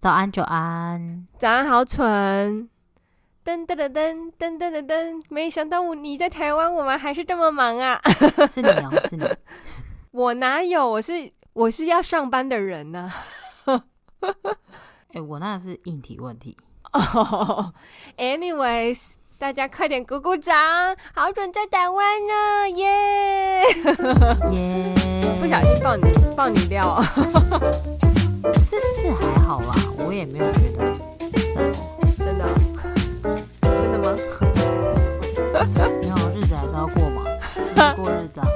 早安，久安。早安，好蠢。噔噔噔噔噔噔噔噔，没想到我你在台湾，我们还是这么忙啊！是你哦，是你。我哪有？我是我是要上班的人呢、啊。哎、欸，我那是硬体问题。哦、oh,，anyways，大家快点鼓鼓掌，好准在台湾呢，耶 耶！不小心爆你爆你料，是是还好啦，我也没有觉得什么，真的。没有日子还是要过嘛，过日子啊，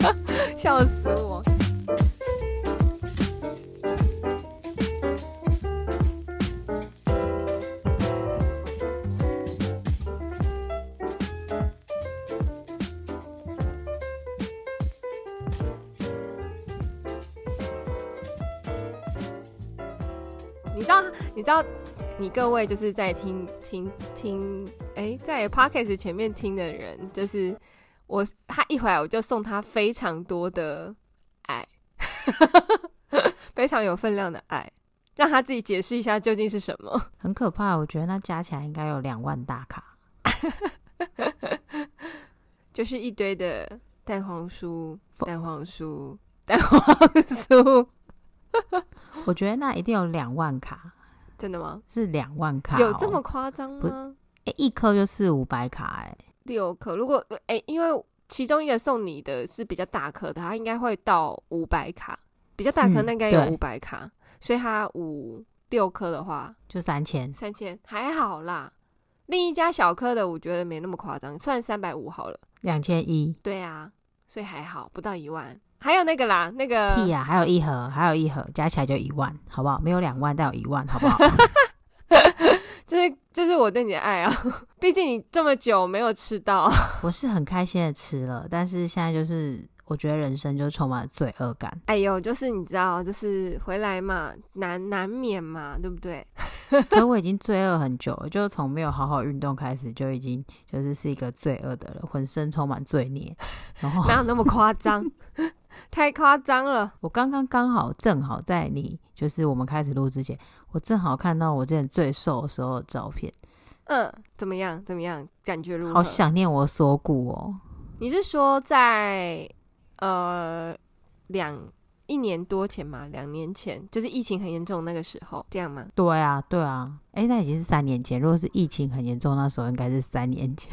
笑死我！你知道。你各位就是在听听听，哎、欸，在 Podcast 前面听的人，就是我，他一回来我就送他非常多的爱，非常有分量的爱，让他自己解释一下究竟是什么。很可怕，我觉得那加起来应该有两万大卡，就是一堆的蛋黄酥、蛋黄酥、蛋黄酥，我觉得那一定有两万卡。真的吗？是两万卡、喔，有这么夸张吗？哎、欸，一颗就四五百卡、欸，哎，六颗。如果哎、欸，因为其中一个送你的是比较大颗的，它应该会到五百卡，比较大颗那应该有五百卡，嗯、所以它五六颗的话就三千，三千还好啦。另一家小颗的我觉得没那么夸张，算三百五好了，两千一，对啊，所以还好，不到一万。还有那个啦，那个屁呀、啊，还有一盒，还有一盒，加起来就一万，好不好？没有两万，但有一万，好不好？这是这是我对你的爱啊！毕竟你这么久没有吃到，我是很开心的吃了，但是现在就是我觉得人生就充满了罪恶感。哎呦，就是你知道，就是回来嘛，难难免嘛，对不对？可我已经罪恶很久了，就从没有好好运动开始，就已经就是是一个罪恶的人，浑身充满罪孽。然后哪有那么夸张？太夸张了！我刚刚刚好正好在你就是我们开始录之前，我正好看到我之前最瘦的时候的照片。嗯，怎么样？怎么样？感觉如何？好想念我锁骨哦！你是说在呃两？一年多前嘛，两年前就是疫情很严重那个时候，这样吗？对啊，对啊，哎、欸，那已经是三年前。如果是疫情很严重那时候，应该是三年前。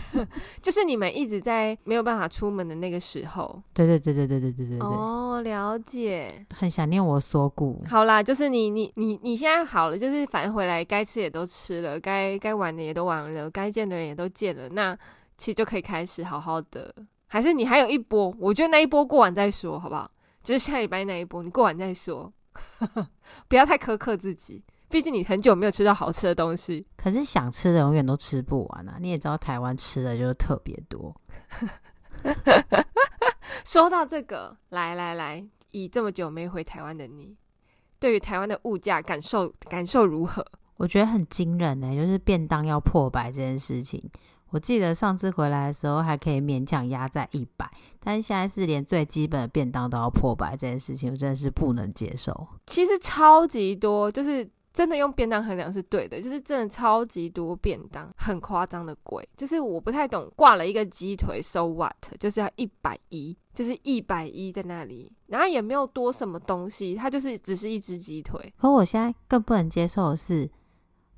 就是你们一直在没有办法出门的那个时候。对对对对对对对对对。哦，了解。很想念我锁骨。好啦，就是你你你你现在好了，就是反正回来该吃也都吃了，该该玩的也都玩了，该见的人也都见了，那其实就可以开始好好的。还是你还有一波？我觉得那一波过完再说，好不好？就是下礼拜那一波，你过完再说，不要太苛刻自己。毕竟你很久没有吃到好吃的东西，可是想吃的永远都吃不完啊！你也知道台湾吃的就是特别多。说到这个，来来来，以这么久没回台湾的你，对于台湾的物价感受感受如何？我觉得很惊人呢、欸，就是便当要破百这件事情。我记得上次回来的时候还可以勉强压在一百，但是现在是连最基本的便当都要破百这件事情，我真的是不能接受。其实超级多，就是真的用便当衡量是对的，就是真的超级多便当，很夸张的贵。就是我不太懂，挂了一个鸡腿，so what？就是要一百一，就是一百一在那里，然后也没有多什么东西，它就是只是一只鸡腿。可我现在更不能接受的是。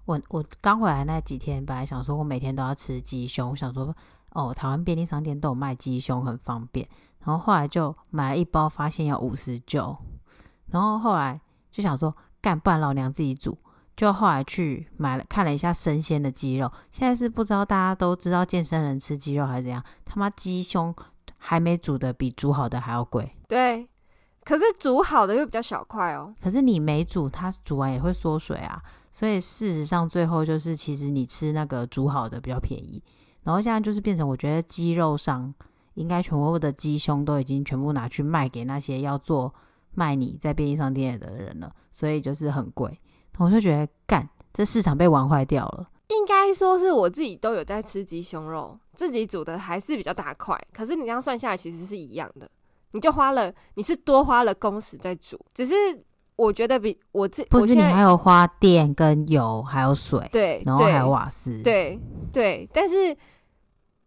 我我刚回来那几天，本来想说我每天都要吃鸡胸，想说哦，台湾便利商店都有卖鸡胸，很方便。然后后来就买了一包，发现要五十九。然后后来就想说，干，不然老娘自己煮。就后来去买了，看了一下生鲜的鸡肉。现在是不知道大家都知道健身人吃鸡肉还是怎样？他妈鸡胸还没煮的比煮好的还要贵。对，可是煮好的又比较小块哦。可是你没煮，它煮完也会缩水啊。所以事实上，最后就是其实你吃那个煮好的比较便宜。然后现在就是变成，我觉得鸡肉上应该全部的鸡胸都已经全部拿去卖给那些要做卖你在便利商店的人了，所以就是很贵。我就觉得干，这市场被玩坏掉了。应该说是我自己都有在吃鸡胸肉，自己煮的还是比较大块。可是你这样算下来，其实是一样的。你就花了，你是多花了工时在煮，只是。我觉得比我自不是你还有花电跟油，还有水，对，然后还有瓦斯，对对。但是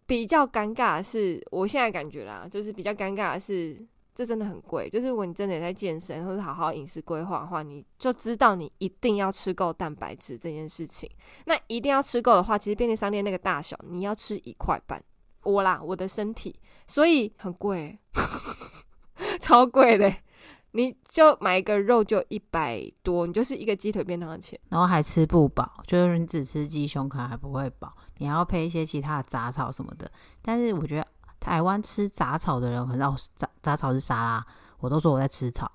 比较尴尬的是，我现在感觉啦，就是比较尴尬的是，这真的很贵。就是如果你真的在健身或者好好饮食规划的话，你就知道你一定要吃够蛋白质这件事情。那一定要吃够的话，其实便利商店那个大小，你要吃一块半。我啦，我的身体，所以很贵，超贵的。你就买一个肉就一百多，你就是一个鸡腿便当的钱，然后还吃不饱，就是你只吃鸡胸可能还不会饱，你还要配一些其他的杂草什么的。但是我觉得台湾吃杂草的人很少，杂杂草是沙拉，我都说我在吃草。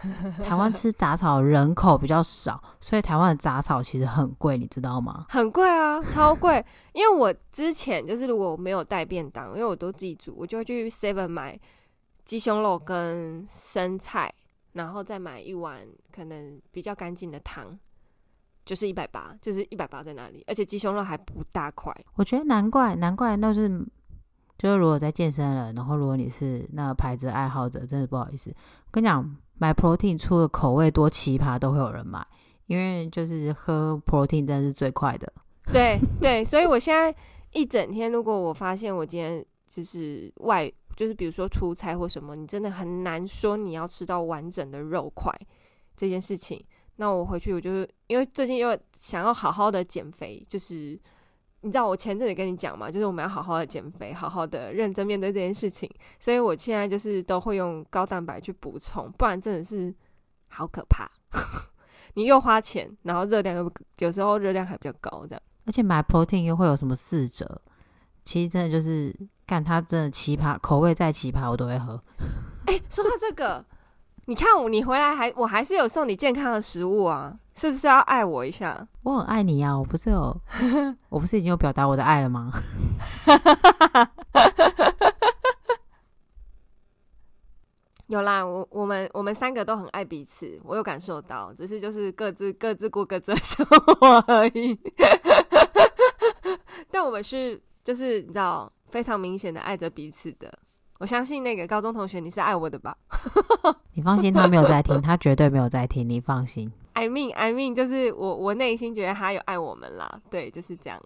台湾吃杂草人口比较少，所以台湾的杂草其实很贵，你知道吗？很贵啊，超贵。因为我之前就是如果我没有带便当，因为我都自己煮，我就会去 Seven 买鸡胸肉跟生菜。然后再买一碗可能比较干净的汤，就是一百八，就是一百八在那里，而且鸡胸肉还不大块。我觉得难怪，难怪那是，就是如果在健身了，然后如果你是那个牌子爱好者，真的不好意思，我跟你讲，买 protein 出的口味多奇葩都会有人买，因为就是喝 protein 真的是最快的。对对，所以我现在一整天，如果我发现我今天就是外。就是比如说出差或什么，你真的很难说你要吃到完整的肉块这件事情。那我回去，我就是因为最近又想要好好的减肥，就是你知道我前阵子跟你讲嘛，就是我们要好好的减肥，好好的认真面对这件事情。所以我现在就是都会用高蛋白去补充，不然真的是好可怕。你又花钱，然后热量又有时候热量还比较高，这样。而且买 protein 又会有什么四折？其实真的就是，干它真的奇葩，口味再奇葩我都会喝。哎、欸，说到这个，你看我，你回来还我还是有送你健康的食物啊，是不是要爱我一下？我很爱你啊，我不是有，我不是已经有表达我的爱了吗？有啦，我我们我们三个都很爱彼此，我有感受到，只是就是各自各自过各自的生活而已。但我们是。就是你知道，非常明显的爱着彼此的。我相信那个高中同学，你是爱我的吧？你放心，他没有在听，他绝对没有在听，你放心。I mean, I mean，就是我我内心觉得他有爱我们啦，对，就是这样。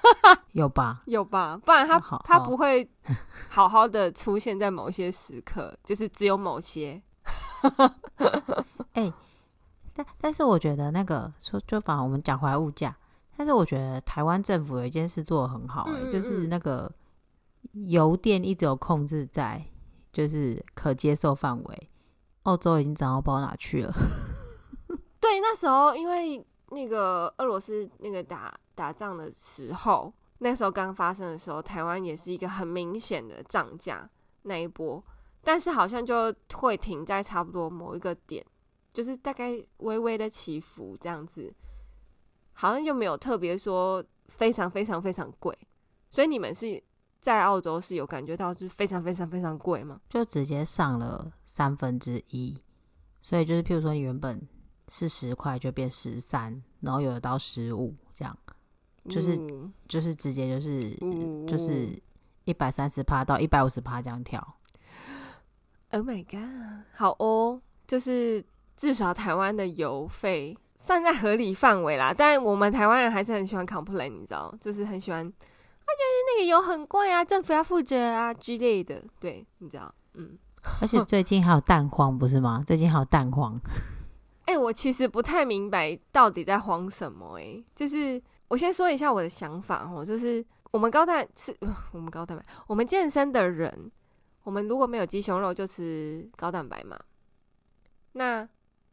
有吧？有吧？不然他他不会好好的出现在某些时刻，就是只有某些。哎、欸，但但是我觉得那个说，就反正我们讲回来物价。但是我觉得台湾政府有一件事做的很好，欸，嗯嗯，就是那个油电一直有控制在就是可接受范围。澳洲已经涨到不知道哪去了。对，那时候因为那个俄罗斯那个打打仗的时候，那时候刚发生的时候，台湾也是一个很明显的涨价那一波，但是好像就会停在差不多某一个点，就是大概微微的起伏这样子。好像又没有特别说非常非常非常贵，所以你们是在澳洲是有感觉到就是非常非常非常贵吗？就直接上了三分之一，所以就是譬如说你原本是十块就变十三，然后有的到十五这样，就是、嗯、就是直接就是、嗯、就是一百三十趴到一百五十趴这样跳。Oh my god！好哦，就是至少台湾的邮费。算在合理范围啦，但我们台湾人还是很喜欢 complain，你知道，就是很喜欢，他觉得那个油很贵啊，政府要负责啊之类的，对，你知道，嗯。而且最近还有蛋黄，不是吗？最近还有蛋黄。哎、欸，我其实不太明白到底在慌什么、欸，哎，就是我先说一下我的想法哦，就是我们高蛋吃，我们高蛋白，我们健身的人，我们如果没有鸡胸肉，就吃高蛋白嘛，那。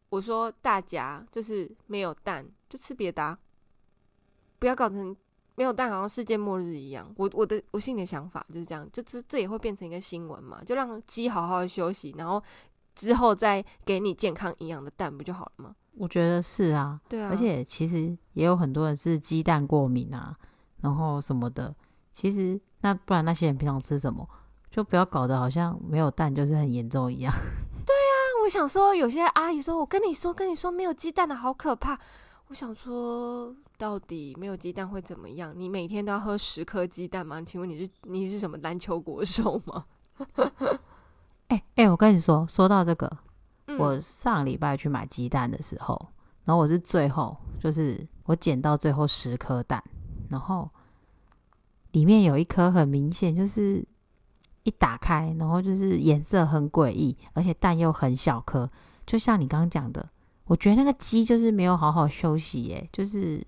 我说大家就是没有蛋就吃别的啊，不要搞成没有蛋好像世界末日一样。我我的我心里的想法就是这样，就这这也会变成一个新闻嘛，就让鸡好好的休息，然后之后再给你健康营养的蛋不就好了吗？我觉得是啊，对啊，而且其实也有很多人是鸡蛋过敏啊，然后什么的。其实那不然那些人平常吃什么？就不要搞得好像没有蛋就是很严重一样。对啊我想说，有些阿姨说：“我跟你说，跟你说，没有鸡蛋的好可怕。”我想说，到底没有鸡蛋会怎么样？你每天都要喝十颗鸡蛋吗？请问你是你是什么篮球国手吗？哎 哎、欸欸，我跟你说，说到这个，嗯、我上礼拜去买鸡蛋的时候，然后我是最后，就是我捡到最后十颗蛋，然后里面有一颗很明显就是一打开，然后就是颜色很诡异，而且蛋又很小颗，就像你刚刚讲的，我觉得那个鸡就是没有好好休息，耶，就是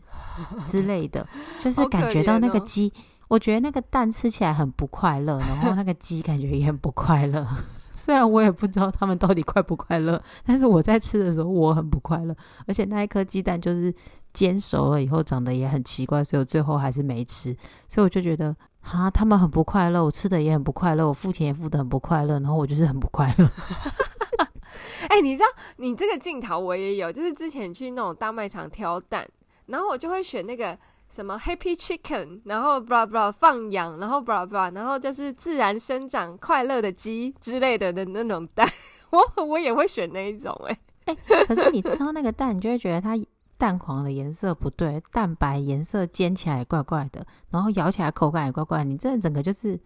之类的，就是感觉到那个鸡，哦、我觉得那个蛋吃起来很不快乐，然后那个鸡感觉也很不快乐。虽然我也不知道他们到底快不快乐，但是我在吃的时候我很不快乐，而且那一颗鸡蛋就是煎熟了以后长得也很奇怪，所以我最后还是没吃。所以我就觉得啊，他们很不快乐，我吃的也很不快乐，我付钱也付的很不快乐，然后我就是很不快乐。哎、欸，你知道你这个镜头我也有，就是之前去那种大卖场挑蛋，然后我就会选那个。什么 Happy Chicken，然后 blah blah 放养，然后 blah blah，然后就是自然生长、快乐的鸡之类的的那种蛋，我我也会选那一种哎、欸欸、可是你吃到那个蛋，你就会觉得它蛋黄的颜色不对，蛋白颜色煎起来怪怪的，然后咬起来口感也怪怪，你这整个就是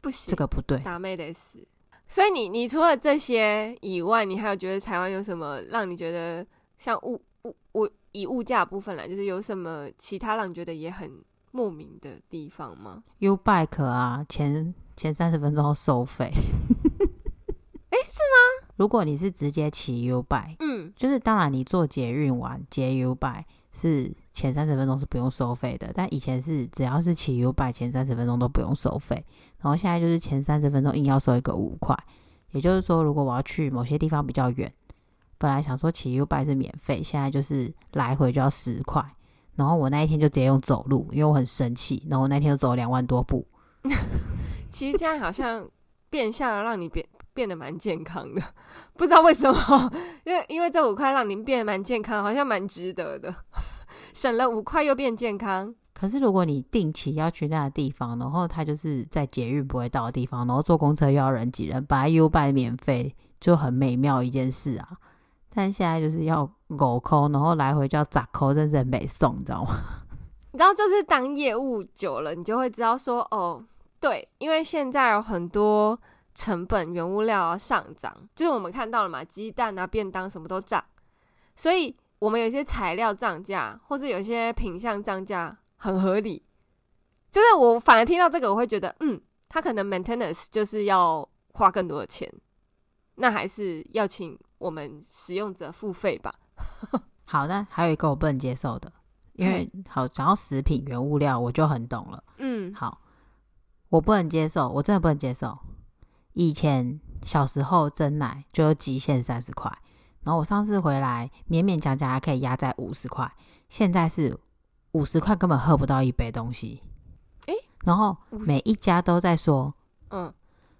不行，这个不对，打妹得死。所以你你除了这些以外，你还有觉得台湾有什么让你觉得像物物物？以物价部分来，就是有什么其他让你觉得也很莫名的地方吗？U-Bike 啊，前前三十分钟收费。如果你是直接骑 U-Bike，嗯，就是当然你坐捷运完接 U-Bike 是前三十分钟是不用收费的，但以前是只要是骑 U-Bike 前三十分钟都不用收费，然后现在就是前三十分钟硬要收一个五块，也就是说，如果我要去某些地方比较远。本来想说骑 U-Bike 是免费，现在就是来回就要十块。然后我那一天就直接用走路，因为我很生气。然后我那天就走了两万多步。其实这样好像变相的让你变变得蛮健康的，不知道为什么？因为因为这五块让您变得蛮健康，好像蛮值得的。省了五块又变健康。可是如果你定期要去那个地方，然后它就是在捷运不会到的地方，然后坐公车又要人挤人，本来 U-Bike 免费就很美妙一件事啊。但现在就是要五块，然后来回就要砸抠，真是很没送，你知道吗？你知道，就是当业务久了，你就会知道说，哦，对，因为现在有很多成本、原物料啊上涨，就是我们看到了嘛，鸡蛋啊、便当什么都涨，所以我们有些材料涨价，或者有些品相涨价，很合理。就是我反而听到这个，我会觉得，嗯，他可能 maintenance 就是要花更多的钱，那还是要请。我们使用者付费吧。好，那还有一个我不能接受的，因为好，讲到食品原物料，我就很懂了。嗯，好，我不能接受，我真的不能接受。以前小时候蒸奶就有极限三十块，然后我上次回来勉勉强强还可以压在五十块，现在是五十块根本喝不到一杯东西。诶，然后每一家都在说，嗯，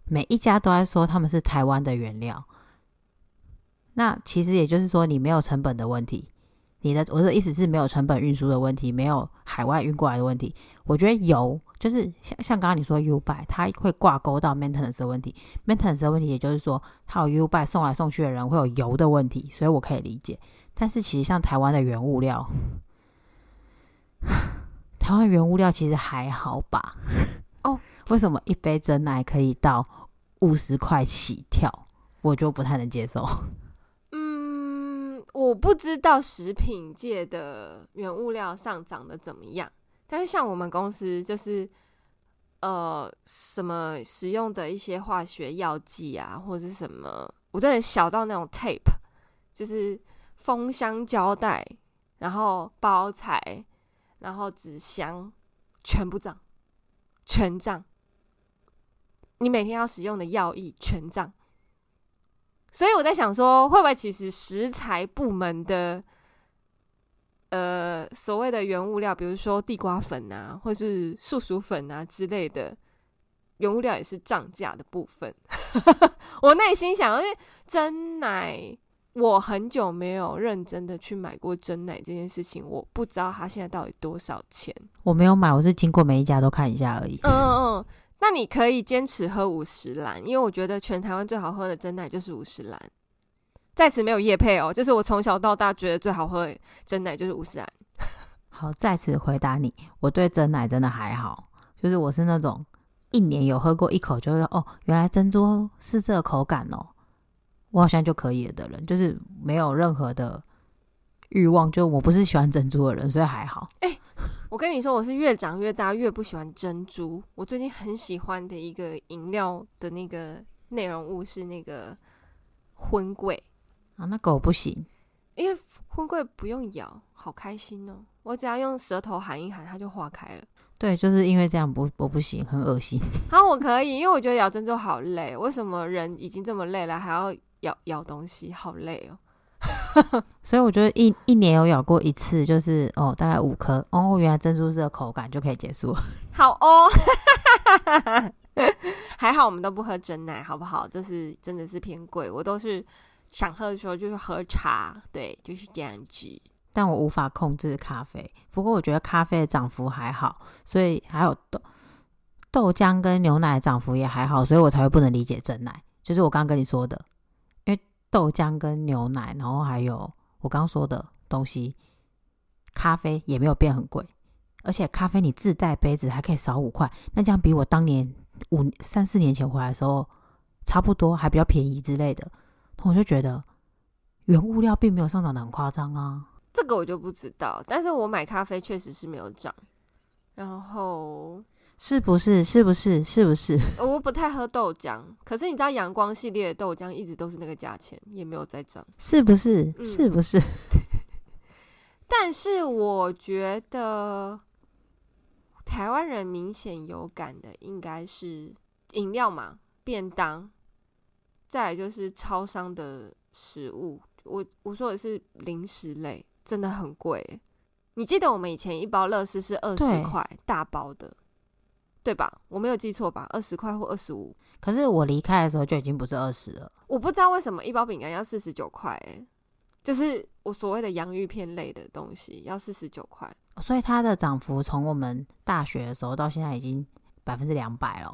每一家都在说他们是台湾的原料。那其实也就是说，你没有成本的问题，你的我的意思是没有成本运输的问题，没有海外运过来的问题。我觉得油就是像像刚刚你说 U-Bike，它会挂钩到 maintenance 的问题，maintenance 的问题也就是说，它有 U-Bike 送来送去的人会有油的问题，所以我可以理解。但是其实像台湾的原物料，台湾原物料其实还好吧？哦，为什么一杯真奶可以到五十块起跳？我就不太能接受。嗯我不知道食品界的原物料上涨的怎么样，但是像我们公司就是，呃，什么使用的一些化学药剂啊，或者是什么，我真的小到那种 tape，就是封箱胶带，然后包材，然后纸箱，全部涨，全涨。你每天要使用的药液全涨。所以我在想说，会不会其实食材部门的，呃，所谓的原物料，比如说地瓜粉啊，或是素薯粉啊之类的原物料，也是涨价的部分。我内心想，因为真奶，我很久没有认真的去买过真奶这件事情，我不知道它现在到底多少钱。我没有买，我是经过每一家都看一下而已。嗯嗯嗯。那你可以坚持喝五十兰，因为我觉得全台湾最好喝的真奶就是五十岚。在此没有夜配哦，就是我从小到大觉得最好喝的真奶就是五十兰。好，再次回答你，我对真奶真的还好，就是我是那种一年有喝过一口就会哦，原来珍珠是这个口感哦。我好像就可以了的人，就是没有任何的欲望，就我不是喜欢珍珠的人，所以还好。哎、欸，我跟你说，我是越长越大越不喜欢珍珠。我最近很喜欢的一个饮料的那个内容物是那个婚桂啊，那狗不行，因为婚桂不用咬，好开心哦！我只要用舌头含一含，它就化开了。对，就是因为这样不我不行，很恶心。好，我可以，因为我觉得咬珍珠好累。为什么人已经这么累了，还要？咬咬东西好累哦，所以我觉得一一年有咬过一次，就是哦，大概五颗哦，原来珍珠是个口感就可以结束了。好哦，还好我们都不喝真奶，好不好？这是真的是偏贵，我都是想喝的时候就是喝茶，对，就是这样子。但我无法控制咖啡，不过我觉得咖啡的涨幅还好，所以还有豆豆浆跟牛奶涨幅也还好，所以我才会不能理解真奶，就是我刚刚跟你说的。因为豆浆跟牛奶，然后还有我刚刚说的东西，咖啡也没有变很贵，而且咖啡你自带杯子还可以少五块，那这样比我当年五三四年前回来的时候差不多，还比较便宜之类的，我就觉得原物料并没有上涨的很夸张啊。这个我就不知道，但是我买咖啡确实是没有涨，然后。是不是？是不是？是不是？我不太喝豆浆，可是你知道阳光系列的豆浆一直都是那个价钱，也没有再涨，是不是？嗯、是不是？但是我觉得台湾人明显有感的应该是饮料嘛，便当，再来就是超商的食物。我我说的是零食类，真的很贵。你记得我们以前一包乐事是二十块大包的。对吧？我没有记错吧？二十块或二十五。可是我离开的时候就已经不是二十了。我不知道为什么一包饼干要四十九块，哎，就是我所谓的洋芋片类的东西要四十九块。所以它的涨幅从我们大学的时候到现在已经百分之两百了。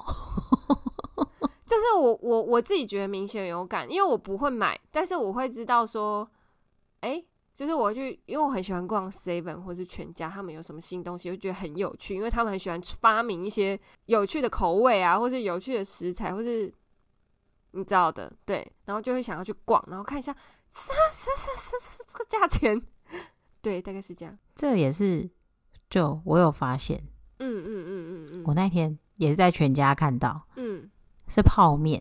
就是我我我自己觉得明显有感，因为我不会买，但是我会知道说，哎。就是我去，因为我很喜欢逛 Seven 或是全家，他们有什么新东西，我觉得很有趣，因为他们很喜欢发明一些有趣的口味啊，或是有趣的食材，或是你知道的，对，然后就会想要去逛，然后看一下，是是是是是这个价钱，对，大概是这样。这也是，就我有发现，嗯嗯嗯嗯嗯，我那天也是在全家看到，嗯，是泡面。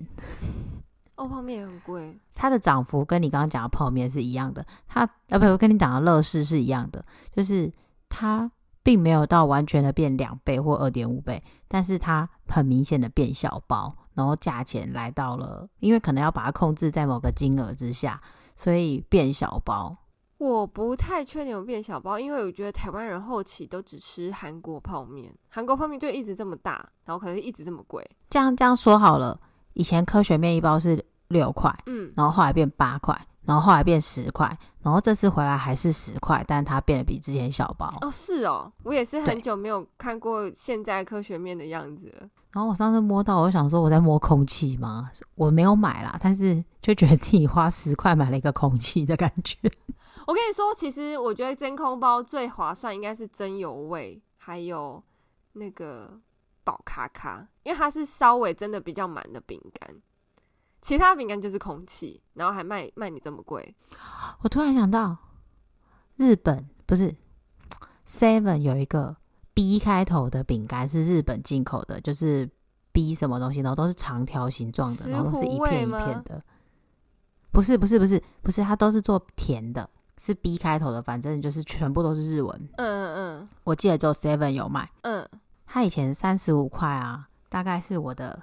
哦，泡面也很贵。它的涨幅跟你刚刚讲的泡面是一样的，它呃不，我跟你讲的乐事是一样的，就是它并没有到完全的变两倍或二点五倍，但是它很明显的变小包，然后价钱来到了，因为可能要把它控制在某个金额之下，所以变小包。我不太确定有变小包，因为我觉得台湾人后期都只吃韩国泡面，韩国泡面就一直这么大，然后可能一直这么贵。这样这样说好了。以前科学面一包是六块，嗯，然后后来变八块，然后后来变十块，然后这次回来还是十块，但它变得比之前小包。哦，是哦，我也是很久没有看过现在科学面的样子了。然后我上次摸到，我想说我在摸空气吗？我没有买啦，但是就觉得自己花十块买了一个空气的感觉。我跟你说，其实我觉得真空包最划算应该是真有味，还有那个。宝咖咖，因为它是稍微真的比较满的饼干，其他饼干就是空气，然后还卖卖你这么贵。我突然想到，日本不是 Seven 有一个 B 开头的饼干是日本进口的，就是 B 什么东西，然后都是长条形状的，然后都是一片一片的。不是不是不是不是，它都是做甜的，是 B 开头的，反正就是全部都是日文。嗯嗯嗯，我记得只有 Seven 有卖。嗯。它以前三十五块啊，大概是我的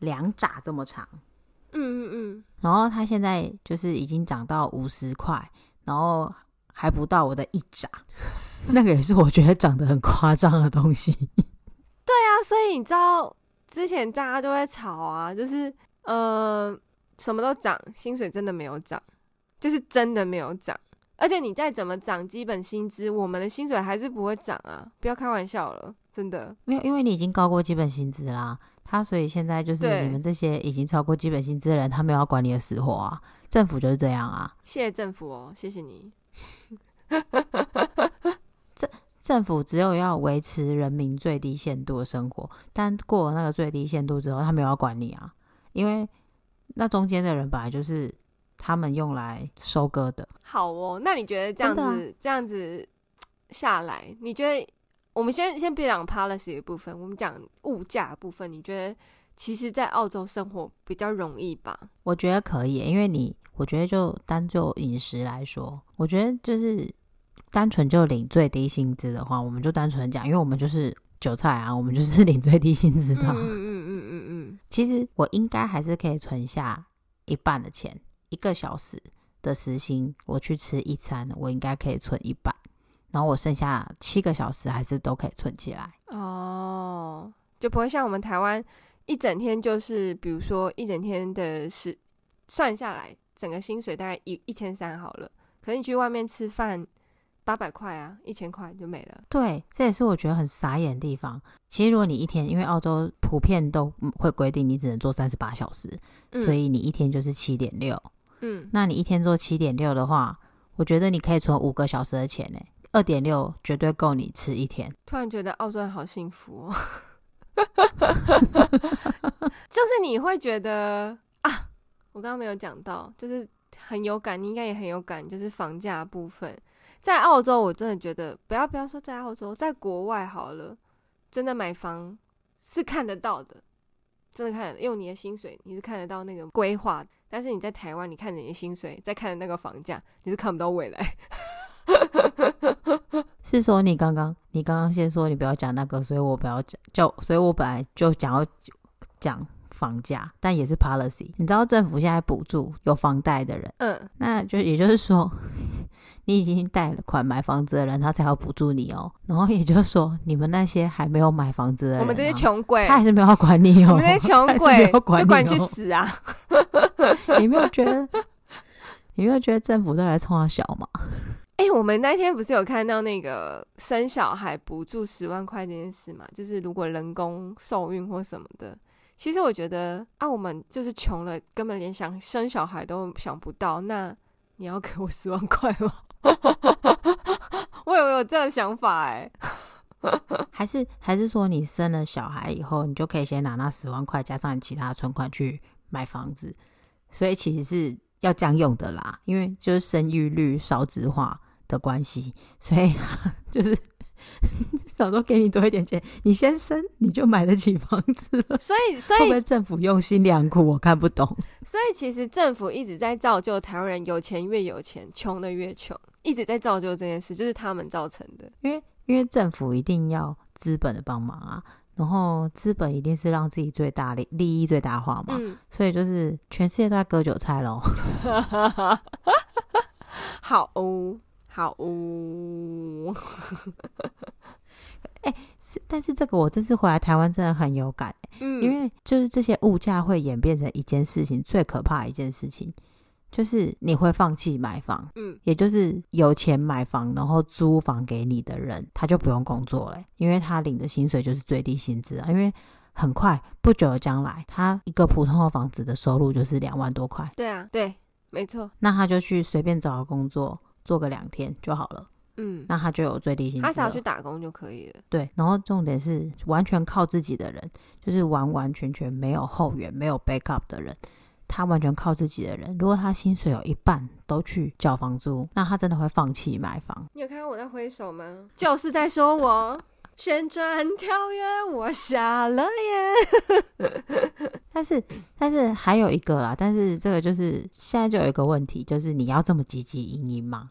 两掌这么长。嗯嗯嗯。然后它现在就是已经涨到五十块，然后还不到我的一掌。那个也是我觉得长得很夸张的东西。对啊，所以你知道之前大家都在吵啊，就是呃什么都涨，薪水真的没有涨，就是真的没有涨。而且你再怎么涨基本薪资，我们的薪水还是不会涨啊！不要开玩笑了。真的没有，因为你已经高过基本薪资啦，他所以现在就是你们这些已经超过基本薪资的人，他没有要管你的死活啊。政府就是这样啊。谢谢政府哦，谢谢你。政政府只有要维持人民最低限度的生活，但过了那个最低限度之后，他没有要管你啊，因为那中间的人本来就是他们用来收割的。好哦，那你觉得这样子、啊、这样子下来，你觉得我们先先别讲 policy 的部分，我们讲物价部分，你觉得其实，在澳洲生活比较容易吧？我觉得可以，因为你，我觉得就单就饮食来说，我觉得就是单纯就领最低薪资的话，我们就单纯讲，因为我们就是韭菜啊，我们就是领最低薪资的。嗯嗯嗯嗯嗯嗯。其实我应该还是可以存下一半的钱，一个小时的时薪，我去吃一餐，我应该可以存一半，然后我剩下七个小时还是都可以存起来。哦，就不会像我们台湾。一整天就是，比如说一整天的时算下来，整个薪水大概一一千三好了。可是你去外面吃饭，八百块啊，一千块就没了。对，这也是我觉得很傻眼的地方。其实如果你一天，因为澳洲普遍都会规定你只能做三十八小时，嗯，所以你一天就是七点六。嗯，那你一天做七点六的话，我觉得你可以存五个小时的钱呢，二点六绝对够你吃一天。突然觉得澳洲人好幸福哦。就是你会觉得啊，我刚刚没有讲到，就是很有感，你应该也很有感，就是房价部分，在澳洲我真的觉得，不要不要说在澳洲，在国外好了，真的买房是看得到的，真的看得用你的薪水你是看得到那个规划，但是你在台湾，你看着你的薪水，再看着那个房价，你是看不到未来。是说你刚刚，你刚刚先说你不要讲那个，所以我不要讲，就所以我本来就想要讲房价，但也是 policy。你知道政府现在补助有房贷的人，嗯，那就也就是说，你已经贷了款买房子的人，他才要补助你哦。然后也就是说，你们那些还没有买房子的人，我们这些穷鬼，他还是没有要管你哦。我们这些穷鬼，就管你去死啊！你没有觉得？你没有觉得政府都来冲他小吗？哎、欸，我们那天不是有看到那个生小孩补助十万块这件事嘛？就是如果人工受孕或什么的，其实我觉得啊，我们就是穷了，根本连想生小孩都想不到。那你要给我十万块吗？我有有这个想法哎、欸，还是还是说你生了小孩以后，你就可以先拿那十万块加上你其他存款去买房子？所以其实是要这样用的啦，因为就是生育率少子化。的关系，所以 就是想说给你多一点钱，你先生你就买得起房子了。所以，所以会不会政府用心良苦？我看不懂。所以其实政府一直在造就台湾人有钱越有钱，穷的越穷，一直在造就这件事，就是他们造成的。因为因为政府一定要资本的帮忙啊，然后资本一定是让自己最大利利益最大化嘛，嗯、所以就是全世界都在割韭菜喽。好哦。好哦，哎、欸，是，但是这个我这次回来台湾真的很有感，嗯，因为就是这些物价会演变成一件事情，最可怕的一件事情就是你会放弃买房，嗯，也就是有钱买房然后租房给你的人，他就不用工作了，因为他领的薪水就是最低薪资啊，因为很快不久的将来，他一个普通的房子的收入就是两万多块，对啊，对，没错，那他就去随便找个工作。做个两天就好了，嗯，那他就有最低薪资，他只要去打工就可以了。对，然后重点是完全靠自己的人，就是完完全全没有后援、没有 backup 的人，他完全靠自己的人。如果他薪水有一半都去缴房租，那他真的会放弃买房。你有看到我在挥手吗？就是在说我旋转跳跃，我瞎了眼。但是，但是还有一个啦，但是这个就是现在就有一个问题，就是你要这么积极营营吗？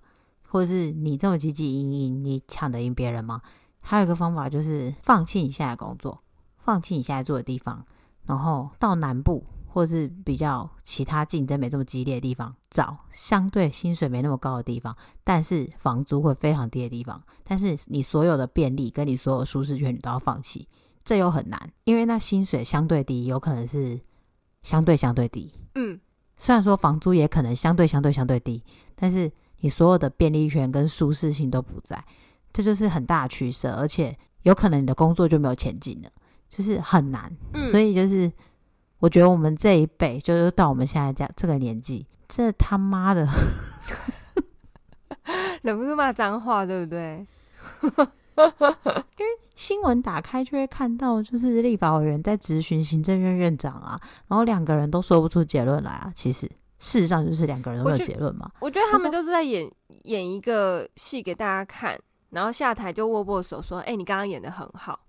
或者是你这么积极营营，你抢得赢别人吗？还有一个方法就是放弃你现在工作，放弃你现在住的地方，然后到南部或者是比较其他竞争没这么激烈的地方，找相对薪水没那么高的地方，但是房租会非常低的地方，但是你所有的便利跟你所有舒适圈你都要放弃，这又很难，因为那薪水相对低，有可能是相对相对低。嗯，虽然说房租也可能相对相对相对低，但是。你所有的便利权跟舒适性都不在，这就是很大的取舍，而且有可能你的工作就没有前进了，就是很难。嗯、所以就是我觉得我们这一辈，就是到我们现在这样这个年纪，这他妈的 忍不住骂脏话，对不对？因为新闻打开就会看到，就是立法委员在质询行政院院长啊，然后两个人都说不出结论来啊，其实。事实上就是两个人都有结论嘛。我觉得他们就是在演演一个戏给大家看，然后下台就握握手说：“哎、欸，你刚刚演的很好。”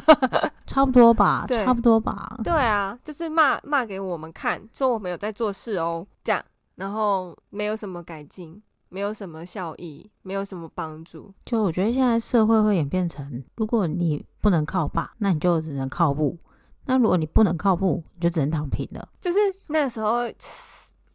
差不多吧，差不多吧。对啊，就是骂骂给我们看，说我们有在做事哦，这样，然后没有什么改进。没有什么效益，没有什么帮助。就我觉得现在社会会演变成，如果你不能靠爸，那你就只能靠父；那如果你不能靠父，你就只能躺平了。就是那时候，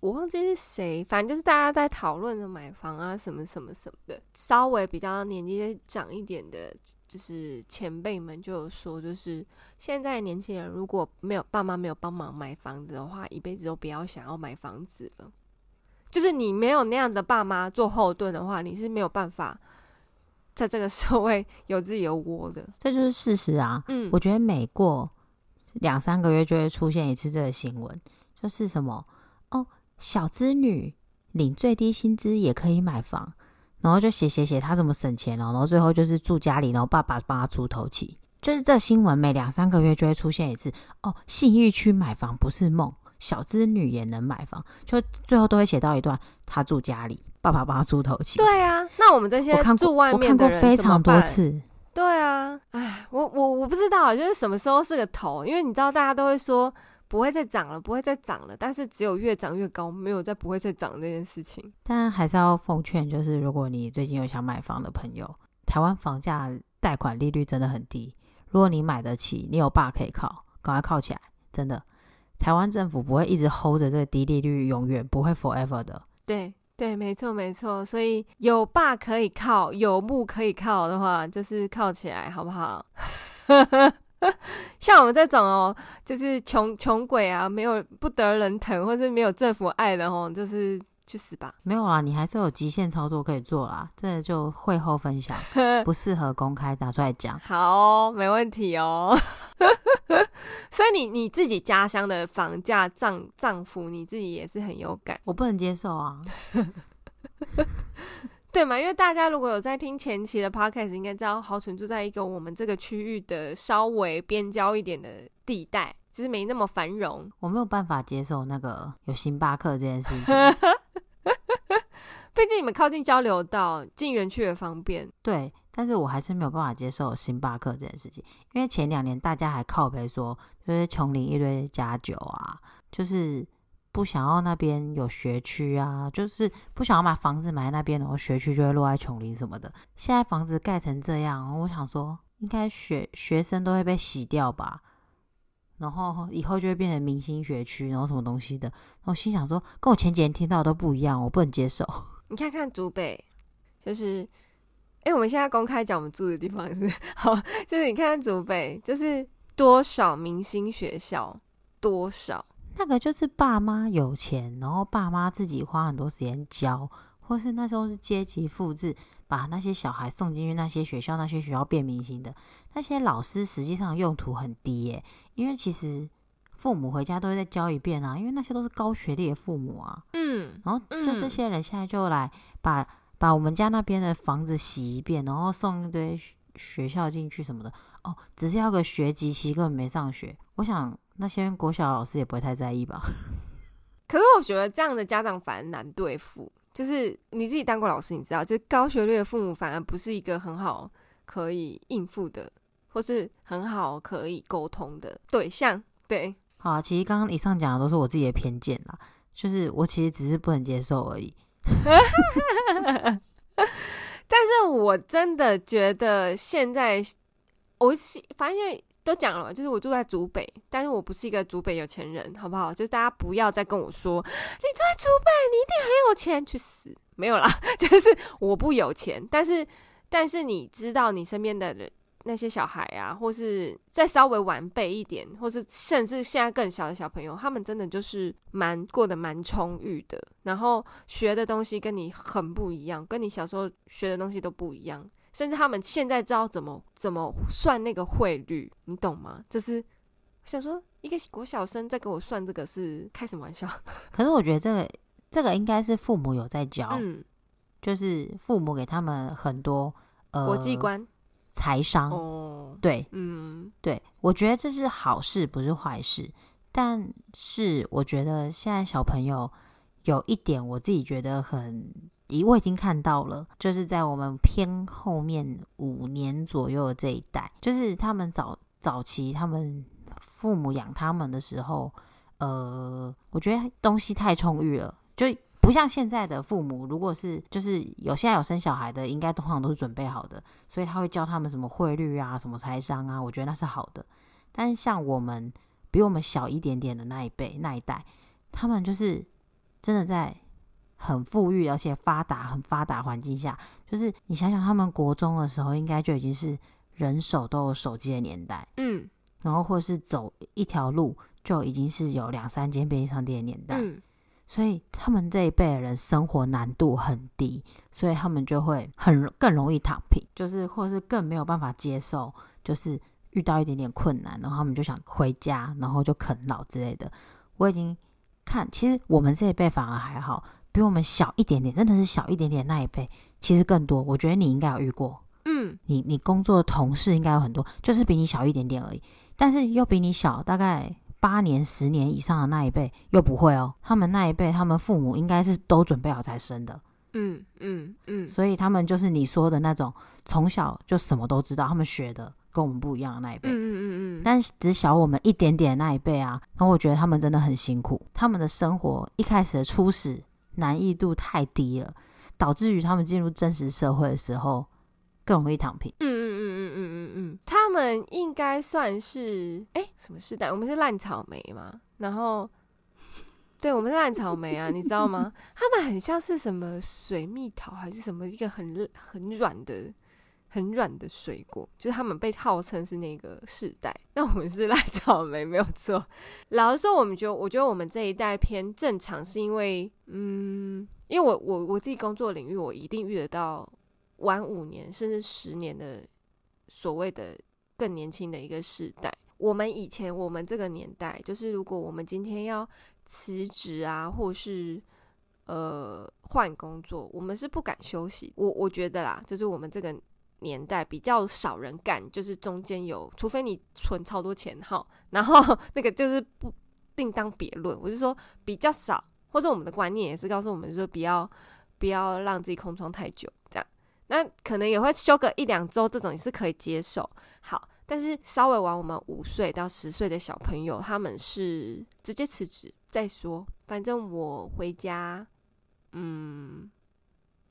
我忘记是谁，反正就是大家在讨论着买房啊，什么什么什么的。稍微比较年纪长一点的，就是前辈们就有说，就是现在年轻人如果没有爸妈没有帮忙买房子的话，一辈子都不要想要买房子了。就是你没有那样的爸妈做后盾的话，你是没有办法在这个社会有自己的窝的。这就是事实啊。嗯，我觉得每过两三个月就会出现一次这个新闻，就是什么哦，小资女领最低薪资也可以买房，然后就写写写她怎么省钱哦，然后最后就是住家里，然后爸爸帮她出头期。就是这新闻每两三个月就会出现一次哦，信义区买房不是梦。小资女也能买房，就最后都会写到一段，她住家里，爸爸帮她出头期。对啊，那我们这些住外面的人，我看过非常多次。对啊，哎，我我我不知道，就是什么时候是个头，因为你知道大家都会说不会再涨了，不会再涨了，但是只有越涨越高，没有再不会再涨这件事情。但还是要奉劝，就是如果你最近有想买房的朋友，台湾房价贷款利率真的很低，如果你买得起，你有爸可以靠，赶快靠起来，真的。台湾政府不会一直 hold 着这个低利率，永远不会 forever 的。对对，没错没错。所以有爸可以靠，有木可以靠的话，就是靠起来，好不好？像我们这种哦，就是穷穷鬼啊，没有不得人疼，或是没有政府爱的哦，就是。去死吧！没有啊，你还是有极限操作可以做啦。这就会后分享，不适合公开打出来讲。好哦，没问题哦。所以你你自己家乡的房价涨涨幅，你自己也是很有感。我不能接受啊，对嘛？因为大家如果有在听前期的 podcast，应该知道豪纯住在一个我们这个区域的稍微边郊一点的地带，就是没那么繁荣。我没有办法接受那个有星巴克这件事情。毕竟你们靠近交流道，进园区也方便。对，但是我还是没有办法接受星巴克这件事情，因为前两年大家还靠背说，就是琼林一堆假酒啊，就是不想要那边有学区啊，就是不想要把房子买在那边，然后学区就会落在穷林什么的。现在房子盖成这样，我想说，应该学学生都会被洗掉吧，然后以后就会变成明星学区，然后什么东西的。我心想说，跟我前几年听到的都不一样，我不能接受。你看看竹北，就是，哎、欸，我们现在公开讲我们住的地方是好，就是你看看竹北，就是多少明星学校，多少那个就是爸妈有钱，然后爸妈自己花很多时间教，或是那时候是阶级复制，把那些小孩送进去那些学校，那些学校变明星的那些老师，实际上用途很低耶，因为其实。父母回家都会再教一遍啊，因为那些都是高学历的父母啊。嗯，然后就这些人现在就来把把我们家那边的房子洗一遍，然后送一堆学校进去什么的。哦，只是要个学籍，其实根本没上学。我想那些国小老师也不会太在意吧。可是我觉得这样的家长反而难对付，就是你自己当过老师，你知道，就是高学历的父母反而不是一个很好可以应付的，或是很好可以沟通的对象。对。好啊，其实刚刚以上讲的都是我自己的偏见啦，就是我其实只是不能接受而已。但是我真的觉得现在，我反正都讲了，就是我住在竹北，但是我不是一个竹北有钱人，好不好？就是大家不要再跟我说你住在竹北，你一定很有钱，去死！没有啦，就是我不有钱，但是但是你知道你身边的人。那些小孩啊，或是再稍微晚辈一点，或是甚至现在更小的小朋友，他们真的就是蛮过得蛮充裕的，然后学的东西跟你很不一样，跟你小时候学的东西都不一样，甚至他们现在知道怎么怎么算那个汇率，你懂吗？就是想说一个国小生在给我算这个是开什么玩笑？可是我觉得这个这个应该是父母有在教，嗯，就是父母给他们很多呃国际观。财商，oh, 对，嗯，对，我觉得这是好事，不是坏事。但是我觉得现在小朋友有一点我自己觉得很，咦我已经看到了，就是在我们偏后面五年左右的这一代，就是他们早早期他们父母养他们的时候，呃，我觉得东西太充裕了，就不像现在的父母，如果是就是有现在有生小孩的，应该通常都是准备好的，所以他会教他们什么汇率啊，什么财商啊，我觉得那是好的。但是像我们比我们小一点点的那一辈那一代，他们就是真的在很富裕而且发达很发达环境下，就是你想想他们国中的时候，应该就已经是人手都有手机的年代，嗯，然后或是走一条路就已经是有两三间便利商店的年代，嗯，所以他们这一辈的人生活难度很低，所以他们就会很更容易躺平，就是或是更没有办法接受，就是。遇到一点点困难，然后他们就想回家，然后就啃老之类的。我已经看，其实我们这一辈反而还好，比我们小一点点，真的是小一点点那一辈，其实更多。我觉得你应该有遇过，嗯，你你工作的同事应该有很多，就是比你小一点点而已，但是又比你小大概八年、十年以上的那一辈又不会哦。他们那一辈，他们父母应该是都准备好才生的，嗯嗯嗯，所以他们就是你说的那种从小就什么都知道，他们学的。跟我们不一样的那一辈，嗯嗯嗯嗯，但只小我们一点点的那一辈啊，然后我觉得他们真的很辛苦，他们的生活一开始的初始难易度太低了，导致于他们进入真实社会的时候更容易躺平。嗯嗯嗯嗯嗯嗯嗯，他们应该算是哎、欸、什么时代？我们是烂草莓嘛，然后对，我们是烂草莓啊，你知道吗？他们很像是什么水蜜桃还是什么一个很很软的。很软的水果，就是他们被号称是那个世代，那我们是烂草莓，没有错。老实说，我们觉得，我觉得我们这一代偏正常，是因为，嗯，因为我我我自己工作领域，我一定遇得到晚五年甚至十年的所谓的更年轻的一个世代。我们以前我们这个年代，就是如果我们今天要辞职啊，或是呃换工作，我们是不敢休息。我我觉得啦，就是我们这个。年代比较少人干，就是中间有，除非你存超多钱哈，然后 那个就是不另当别论。我是说比较少，或者我们的观念也是告诉我们说，不要不要让自己空窗太久，这样。那可能也会休个一两周，这种也是可以接受。好，但是稍微晚我们五岁到十岁的小朋友，他们是直接辞职再说，反正我回家，嗯。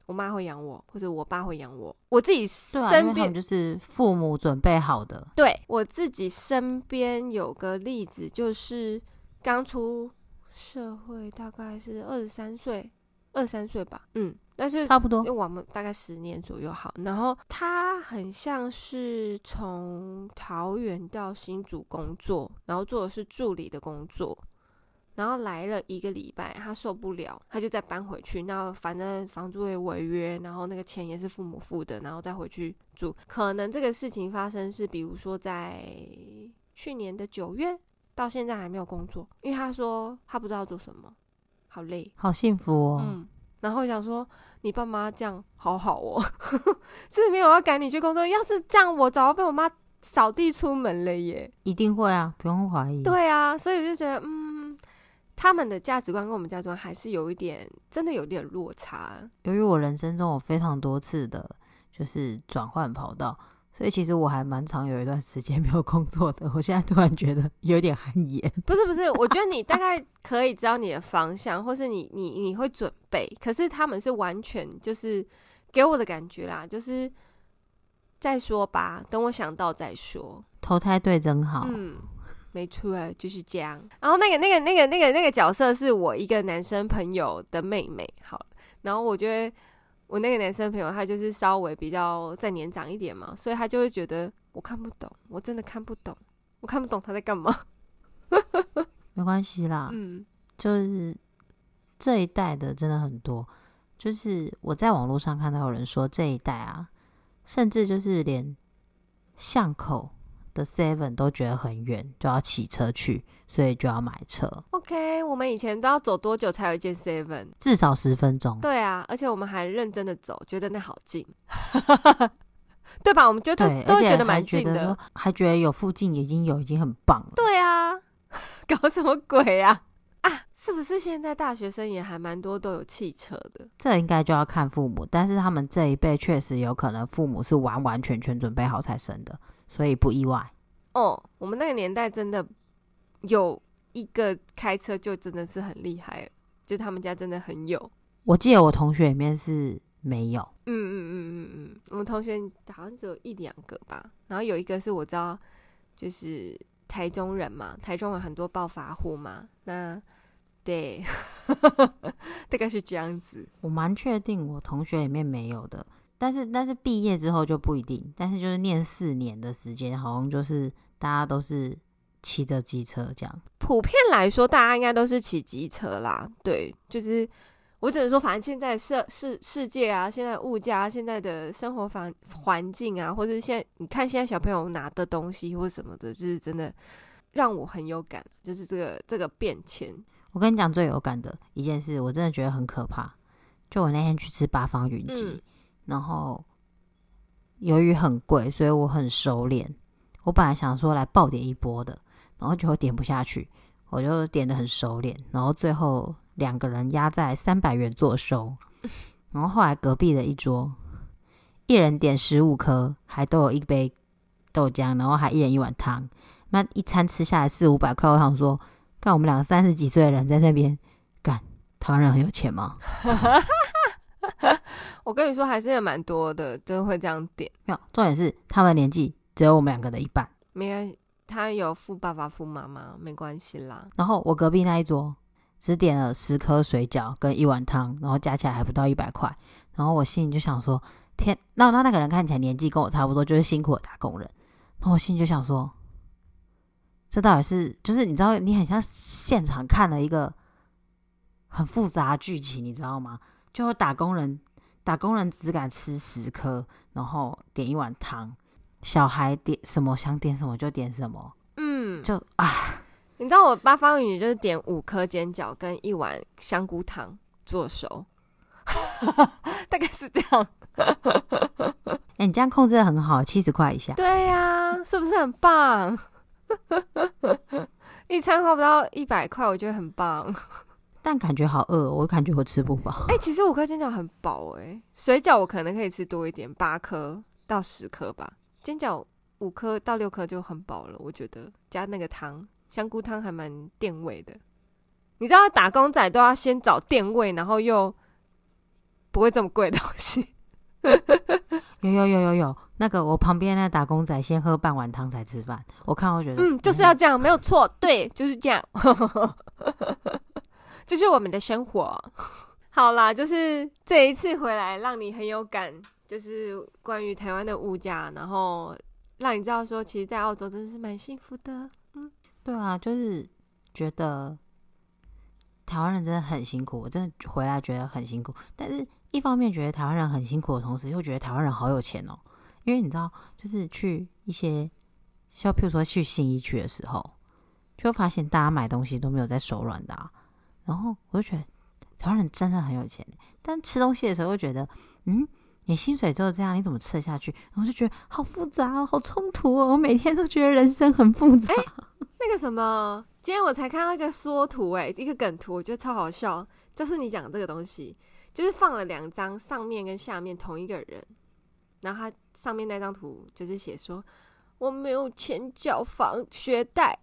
我妈会养我，或者我爸会养我。我自己身边、啊、就是父母准备好的。对，我自己身边有个例子，就是刚出社会，大概是二十三岁，二十三岁吧。嗯，但是差不多，因为我们大概十年左右好。然后他很像是从桃园到新竹工作，然后做的是助理的工作。然后来了一个礼拜，他受不了，他就再搬回去。那反正房租也违约，然后那个钱也是父母付的，然后再回去住。可能这个事情发生是，比如说在去年的九月，到现在还没有工作，因为他说他不知道做什么，好累，好幸福哦。嗯，然后想说你爸妈这样好好哦，是不是没有要赶你去工作？要是这样，我早就被我妈扫地出门了耶。一定会啊，不用怀疑。对啊，所以我就觉得嗯。他们的价值观跟我们价值观还是有一点，真的有点落差。由于我人生中有非常多次的，就是转换跑道，所以其实我还蛮长有一段时间没有工作的。我现在突然觉得有点汗颜。不是不是，我觉得你大概可以知道你的方向，或是你你你会准备。可是他们是完全就是给我的感觉啦，就是再说吧，等我想到再说。投胎对真好。嗯。没错，就是这样。然后那个、那个、那个、那个、那个角色是我一个男生朋友的妹妹。好，然后我觉得我那个男生朋友他就是稍微比较再年长一点嘛，所以他就会觉得我看不懂，我真的看不懂，我看不懂他在干嘛。没关系啦，嗯，就是这一代的真的很多。就是我在网络上看到有人说这一代啊，甚至就是连巷口。的 Seven 都觉得很远，就要骑车去，所以就要买车。OK，我们以前都要走多久才有一间 Seven？至少十分钟。对啊，而且我们还认真的走，觉得那好近，对吧？我们觉得都觉得蛮近的，还觉得有附近已经有已经很棒了。对啊，搞什么鬼啊？啊，是不是现在大学生也还蛮多都有汽车的？这应该就要看父母，但是他们这一辈确实有可能父母是完完全全准备好才生的，所以不意外。哦，我们那个年代真的有一个开车就真的是很厉害了，就他们家真的很有。我记得我同学里面是没有。嗯嗯嗯嗯嗯，我们同学好像只有一两个吧，然后有一个是我知道，就是。台中人嘛，台中有很多暴发户嘛，那对，大概是这样子。我蛮确定我同学里面没有的，但是但是毕业之后就不一定，但是就是念四年的时间，好像就是大家都是骑着机车这样。普遍来说，大家应该都是骑机车啦，对，就是。我只能说，反正现在世世世界啊，现在物价、现在的生活环环境啊，或者现在你看现在小朋友拿的东西或什么的，就是真的让我很有感，就是这个这个变迁。我跟你讲最有感的一件事，我真的觉得很可怕。就我那天去吃八方云集，嗯、然后由于很贵，所以我很收敛。我本来想说来爆点一波的，然后就会点不下去，我就点的很收敛，然后最后。两个人压在三百元做收，然后后来隔壁的一桌，一人点十五颗，还都有一杯豆浆，然后还一人一碗汤，那一餐吃下来四五百块。我想说，看我们两个三十几岁的人在那边干，台湾人很有钱吗？我跟你说，还是也蛮多的，就会这样点。没有，重点是他们年纪只有我们两个的一半。没关系，他有富爸爸、富妈妈，没关系啦。然后我隔壁那一桌。只点了十颗水饺跟一碗汤，然后加起来还不到一百块。然后我心里就想说：天，那那那个人看起来年纪跟我差不多，就是辛苦的打工人。然后我心里就想说：这到底是就是你知道，你很像现场看了一个很复杂的剧情，你知道吗？就打工人，打工人只敢吃十颗，然后点一碗汤，小孩点什么想点什么就点什么，嗯，就啊。你知道我八方云就是点五颗煎饺跟一碗香菇汤做熟，大概是这样。哎、欸，你这样控制的很好，七十块以下。对呀、啊，是不是很棒？一餐花不到一百块，我觉得很棒。但感觉好饿，我感觉我吃不饱。哎、欸，其实五颗煎饺很饱哎，水饺我可能可以吃多一点，八颗到十颗吧。煎饺五颗到六颗就很饱了，我觉得加那个汤。香菇汤还蛮垫胃的，你知道打工仔都要先找垫胃，然后又不会这么贵的东西。有有有有有，那个我旁边那打工仔先喝半碗汤才吃饭，我看我觉得嗯，就是要这样，没有错，对，就是这样，这是我们的生活。好啦，就是这一次回来让你很有感，就是关于台湾的物价，然后让你知道说，其实，在澳洲真的是蛮幸福的。嗯对啊，就是觉得台湾人真的很辛苦，我真的回来觉得很辛苦。但是一方面觉得台湾人很辛苦的同时，又觉得台湾人好有钱哦。因为你知道，就是去一些，像譬如说去信义区的时候，就发现大家买东西都没有在手软的。然后我就觉得台湾人真的很有钱，但吃东西的时候又觉得，嗯。你薪水只有这样，你怎么吃得下去？然后就觉得好复杂哦，好冲突哦。我每天都觉得人生很复杂。欸，那个什么，今天我才看到一个缩图，哎，一个梗图，我觉得超好笑。就是你讲这个东西，就是放了两张上面跟下面同一个人，然后他上面那张图就是写说我没有钱缴房学贷，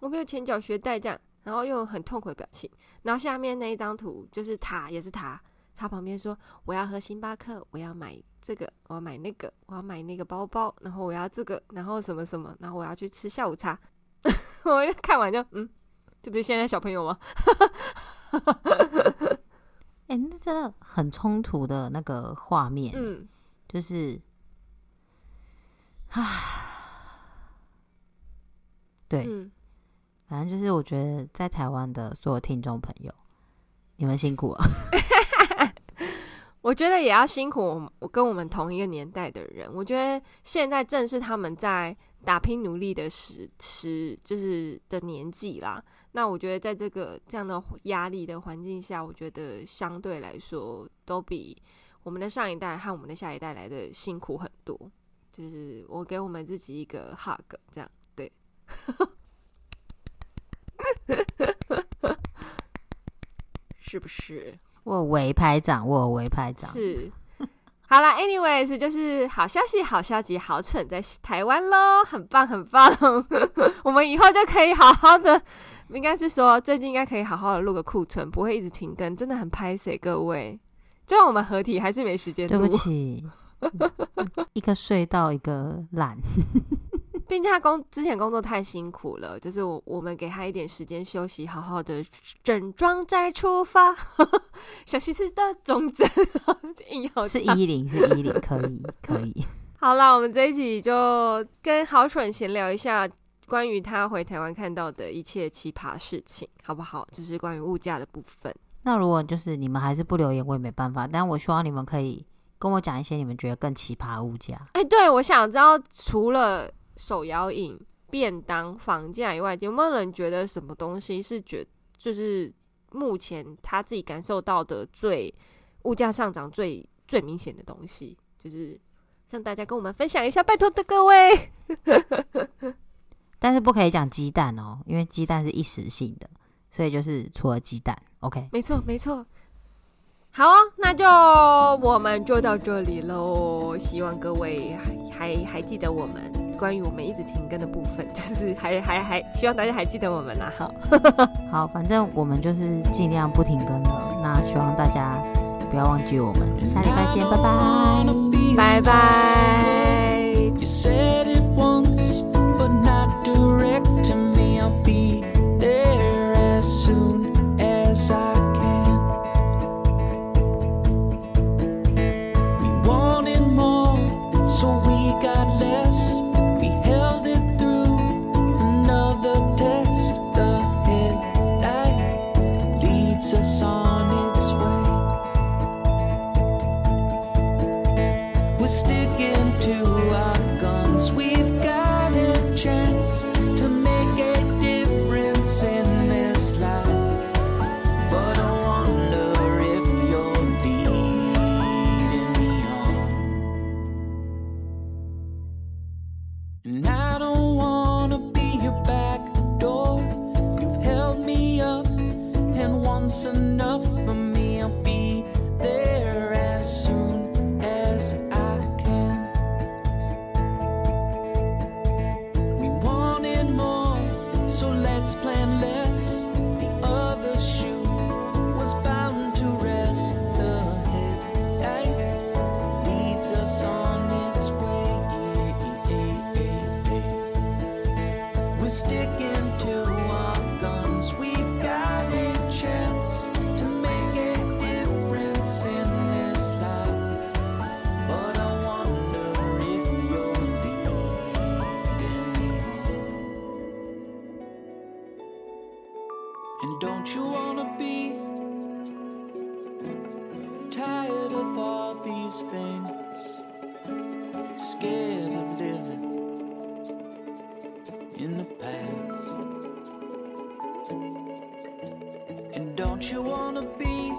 我没有钱缴学贷这样，然后用很痛苦的表情。然后下面那一张图就是他，也是他。他旁边说：“我要喝星巴克，我要买这个，我要买那个，我要买那个包包，然后我要这个，然后什么什么，然后我要去吃下午茶。”我一看完就嗯，这不是现在小朋友吗？哎、欸，那真的很冲突的那个画面，嗯，就是，啊，对，嗯、反正就是我觉得在台湾的所有听众朋友，你们辛苦了。我觉得也要辛苦我跟我们同一个年代的人。我觉得现在正是他们在打拼努力的时时，就是的年纪啦。那我觉得在这个这样的压力的环境下，我觉得相对来说都比我们的上一代和我们的下一代来的辛苦很多。就是我给我们自己一个 hug，这样对。是不是？我为拍掌，我为拍掌。是。好了，anyways，就是好消息，好消息，好蠢在台湾喽，很棒，很棒。我们以后就可以好好的，应该是说最近应该可以好好的录个库存，不会一直停更，真的很拍谢各位。就我们合体还是没时间录。对不起，一个睡到一个懒。毕竟他工之前工作太辛苦了，就是我我们给他一点时间休息，好好的整装再出发。小西是的总整，硬要是一零是一零，可以可以。好了，我们这一集就跟好蠢闲聊一下关于他回台湾看到的一切奇葩事情，好不好？就是关于物价的部分。那如果就是你们还是不留言，我也没办法。但我希望你们可以跟我讲一些你们觉得更奇葩的物价。哎、欸，对，我想知道除了。手摇饮、便当、房价以外，有没有人觉得什么东西是觉就是目前他自己感受到的最物价上涨最最明显的东西？就是让大家跟我们分享一下，拜托的各位。但是不可以讲鸡蛋哦，因为鸡蛋是一时性的，所以就是除了鸡蛋，OK？没错，没错。好，那就我们就到这里喽。希望各位还还还记得我们。关于我们一直停更的部分，就是还还还希望大家还记得我们啦。好，好，反正我们就是尽量不停更了。那希望大家不要忘记我们，下礼拜见，拜拜，拜拜。And don't you wanna be tired of all these things? Scared of living in the past. And don't you wanna be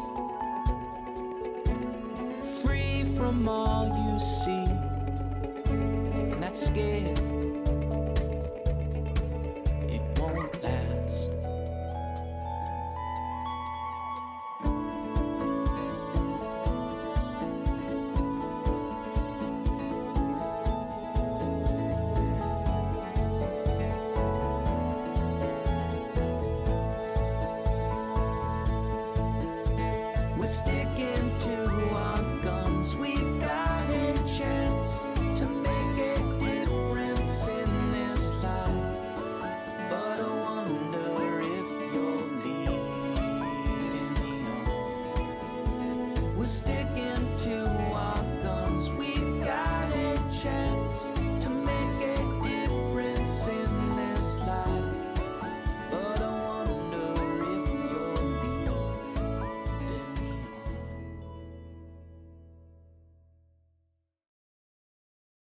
free from all you see? Not scared.